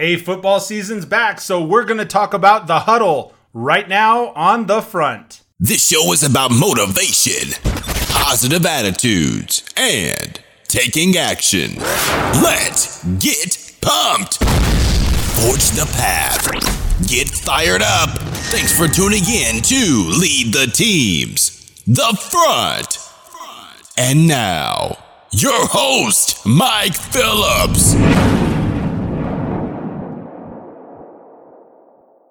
Hey, football season's back, so we're going to talk about the huddle right now on the front. This show is about motivation, positive attitudes, and taking action. Let's get pumped. Forge the path. Get fired up. Thanks for tuning in to Lead the Teams, The Front. And now, your host, Mike Phillips.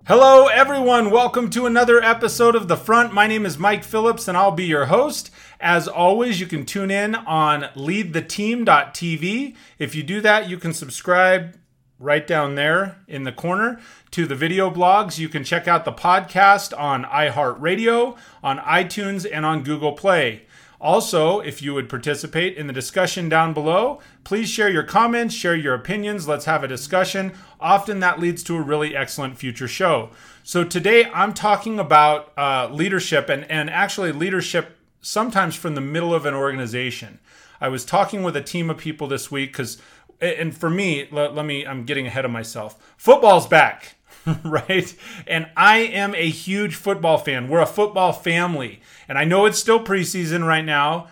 Hello, everyone. Welcome to another episode of The Front. My name is Mike Phillips, and I'll be your host. As always, you can tune in on leadtheteam.tv. If you do that, you can subscribe right down there in the corner to the video blogs. You can check out the podcast on iHeartRadio, on iTunes, and on Google Play. Also, if you would participate in the discussion down below, please share your comments, share your opinions. Let's have a discussion. Often that leads to a really excellent future show. So today I'm talking about uh, leadership and, and actually leadership sometimes from the middle of an organization. I was talking with a team of people this week because, and for me, let, let me, I'm getting ahead of myself. Football's back. right? And I am a huge football fan. We're a football family. And I know it's still preseason right now,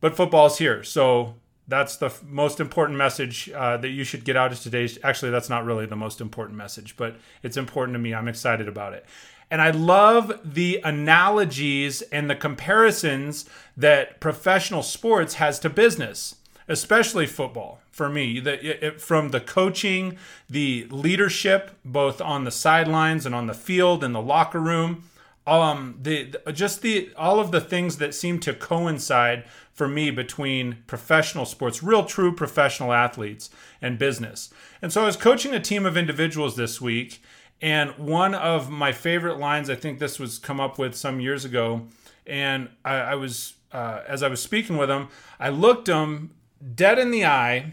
but football's here. So that's the f- most important message uh, that you should get out of today's. Actually, that's not really the most important message, but it's important to me. I'm excited about it. And I love the analogies and the comparisons that professional sports has to business, especially football for me. The, it, from the coaching, the leadership, both on the sidelines and on the field and the locker room, um, the, the just the all of the things that seem to coincide for me between professional sports, real true professional athletes, and business. And so I was coaching a team of individuals this week, and one of my favorite lines, I think this was come up with some years ago, and I, I was uh, as I was speaking with them, I looked them dead in the eye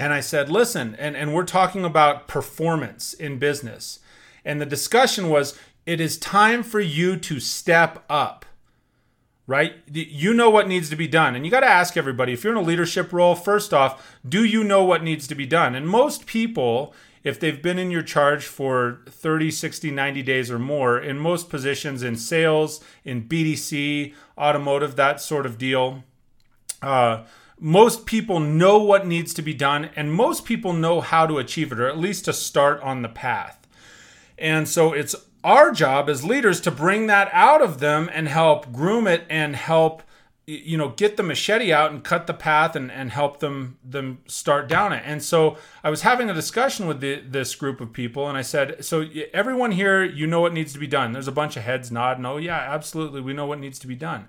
and I said, listen, and, and we're talking about performance in business. And the discussion was, it is time for you to step up, right? You know what needs to be done. And you got to ask everybody if you're in a leadership role, first off, do you know what needs to be done? And most people, if they've been in your charge for 30, 60, 90 days or more, in most positions in sales, in BDC, automotive, that sort of deal, uh, most people know what needs to be done and most people know how to achieve it or at least to start on the path. And so it's our job as leaders to bring that out of them and help groom it and help you know get the machete out and cut the path and, and help them them start down it. And so i was having a discussion with the, this group of people and i said so everyone here you know what needs to be done. There's a bunch of heads nodding oh yeah absolutely we know what needs to be done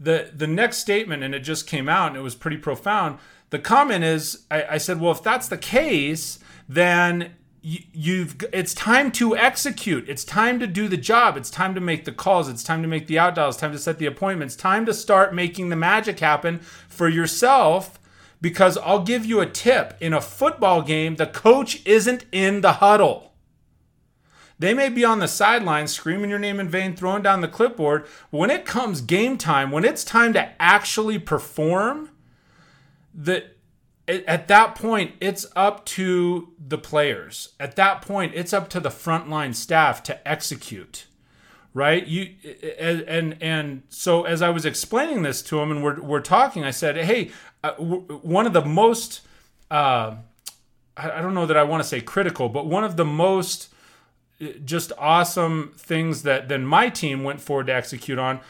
the the next statement, and it just came out, and it was pretty profound. The comment is, I, I said, well, if that's the case, then you, have it's time to execute. It's time to do the job. It's time to make the calls. It's time to make the out dials. Time to set the appointments. Time to start making the magic happen for yourself. Because I'll give you a tip: in a football game, the coach isn't in the huddle. They may be on the sidelines screaming your name in vain, throwing down the clipboard. When it comes game time, when it's time to actually perform, that at that point it's up to the players. At that point, it's up to the frontline staff to execute. Right? You and and, so as I was explaining this to him and we're we're talking, I said, "Hey, uh, one of the most uh, I don't know that I want to say critical, but one of the most just awesome things that then my team went forward to execute on.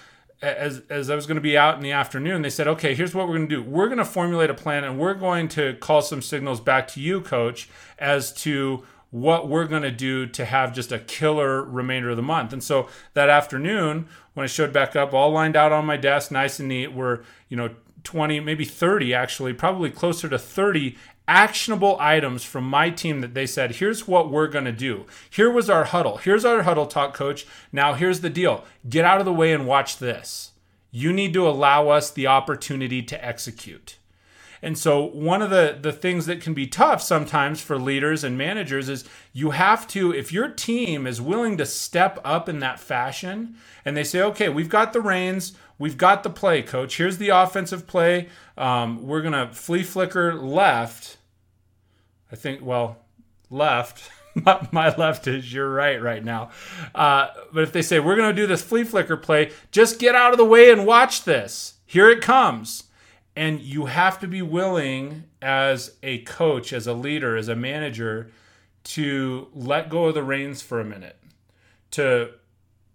As, as I was going to be out in the afternoon, they said, okay, here's what we're going to do. We're going to formulate a plan and we're going to call some signals back to you, coach, as to what we're going to do to have just a killer remainder of the month. And so that afternoon, when I showed back up, all lined out on my desk, nice and neat, were, you know, 20, maybe 30 actually, probably closer to 30 actionable items from my team that they said, here's what we're going to do. Here was our huddle. Here's our huddle talk, coach. Now, here's the deal get out of the way and watch this. You need to allow us the opportunity to execute. And so, one of the, the things that can be tough sometimes for leaders and managers is you have to, if your team is willing to step up in that fashion and they say, okay, we've got the reins, we've got the play, coach. Here's the offensive play. Um, we're going to flea flicker left I think, well, left, my left is your right right now. Uh, but if they say, we're going to do this flea flicker play, just get out of the way and watch this. Here it comes. And you have to be willing as a coach, as a leader, as a manager to let go of the reins for a minute, to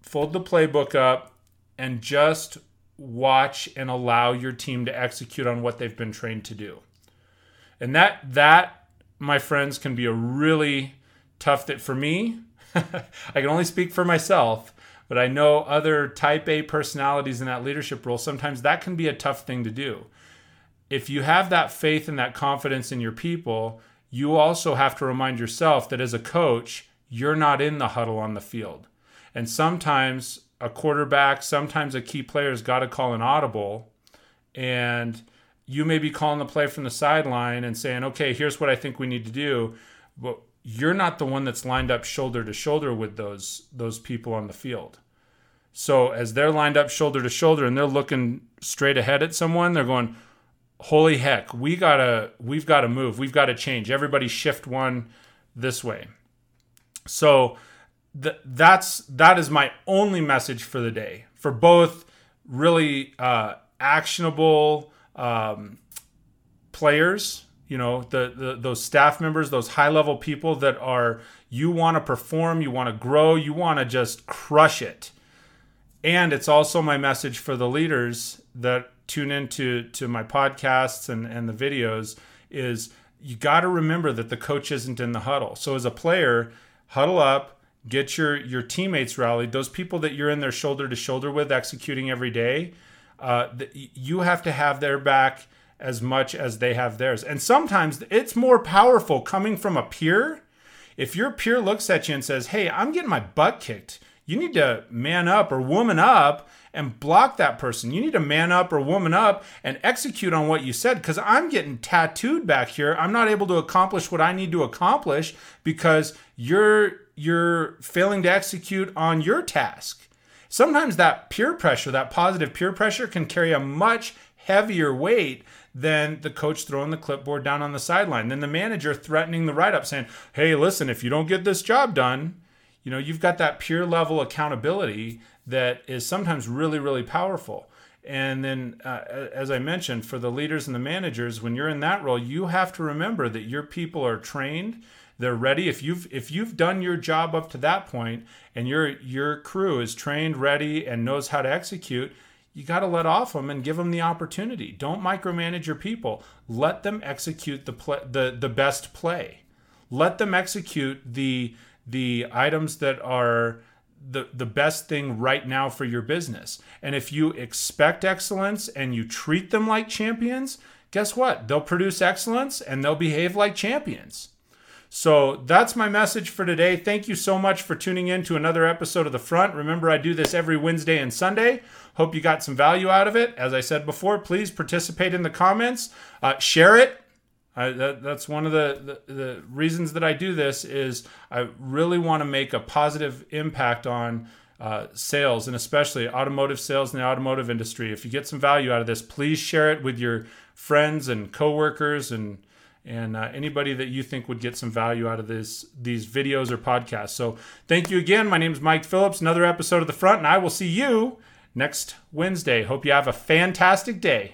fold the playbook up and just watch and allow your team to execute on what they've been trained to do. And that that my friends can be a really tough that for me. I can only speak for myself, but I know other type A personalities in that leadership role sometimes that can be a tough thing to do. If you have that faith and that confidence in your people, you also have to remind yourself that as a coach, you're not in the huddle on the field. And sometimes a quarterback, sometimes a key player's got to call an audible and you may be calling the play from the sideline and saying, "Okay, here's what I think we need to do." But you're not the one that's lined up shoulder to shoulder with those those people on the field. So as they're lined up shoulder to shoulder and they're looking straight ahead at someone, they're going, "Holy heck, we got to we've got to move. We've got to change. Everybody shift one this way." So th- that's that is my only message for the day. For both really uh, actionable um, players you know the, the those staff members those high level people that are you want to perform you want to grow you want to just crush it. And it's also my message for the leaders that tune into to my podcasts and and the videos is you got to remember that the coach isn't in the huddle. So as a player huddle up get your your teammates rallied those people that you're in there shoulder to shoulder with executing every day uh, you have to have their back as much as they have theirs and sometimes it's more powerful coming from a peer if your peer looks at you and says hey i'm getting my butt kicked you need to man up or woman up and block that person. You need to man up or woman up and execute on what you said because I'm getting tattooed back here. I'm not able to accomplish what I need to accomplish because you're you're failing to execute on your task. Sometimes that peer pressure, that positive peer pressure can carry a much heavier weight than the coach throwing the clipboard down on the sideline, than the manager threatening the write up saying, "Hey, listen, if you don't get this job done, you know, you've got that peer level accountability that is sometimes really, really powerful. And then, uh, as I mentioned, for the leaders and the managers, when you're in that role, you have to remember that your people are trained, they're ready. If you've if you've done your job up to that point, and your your crew is trained, ready, and knows how to execute, you got to let off them and give them the opportunity. Don't micromanage your people. Let them execute the play, the the best play. Let them execute the the items that are the, the best thing right now for your business. And if you expect excellence and you treat them like champions, guess what? They'll produce excellence and they'll behave like champions. So that's my message for today. Thank you so much for tuning in to another episode of The Front. Remember, I do this every Wednesday and Sunday. Hope you got some value out of it. As I said before, please participate in the comments, uh, share it, I, that, that's one of the, the, the, reasons that I do this is I really want to make a positive impact on uh, sales and especially automotive sales in the automotive industry. If you get some value out of this, please share it with your friends and coworkers and and uh, anybody that you think would get some value out of this these videos or podcasts. So thank you again. My name is Mike Phillips. Another episode of the Front, and I will see you next Wednesday. Hope you have a fantastic day.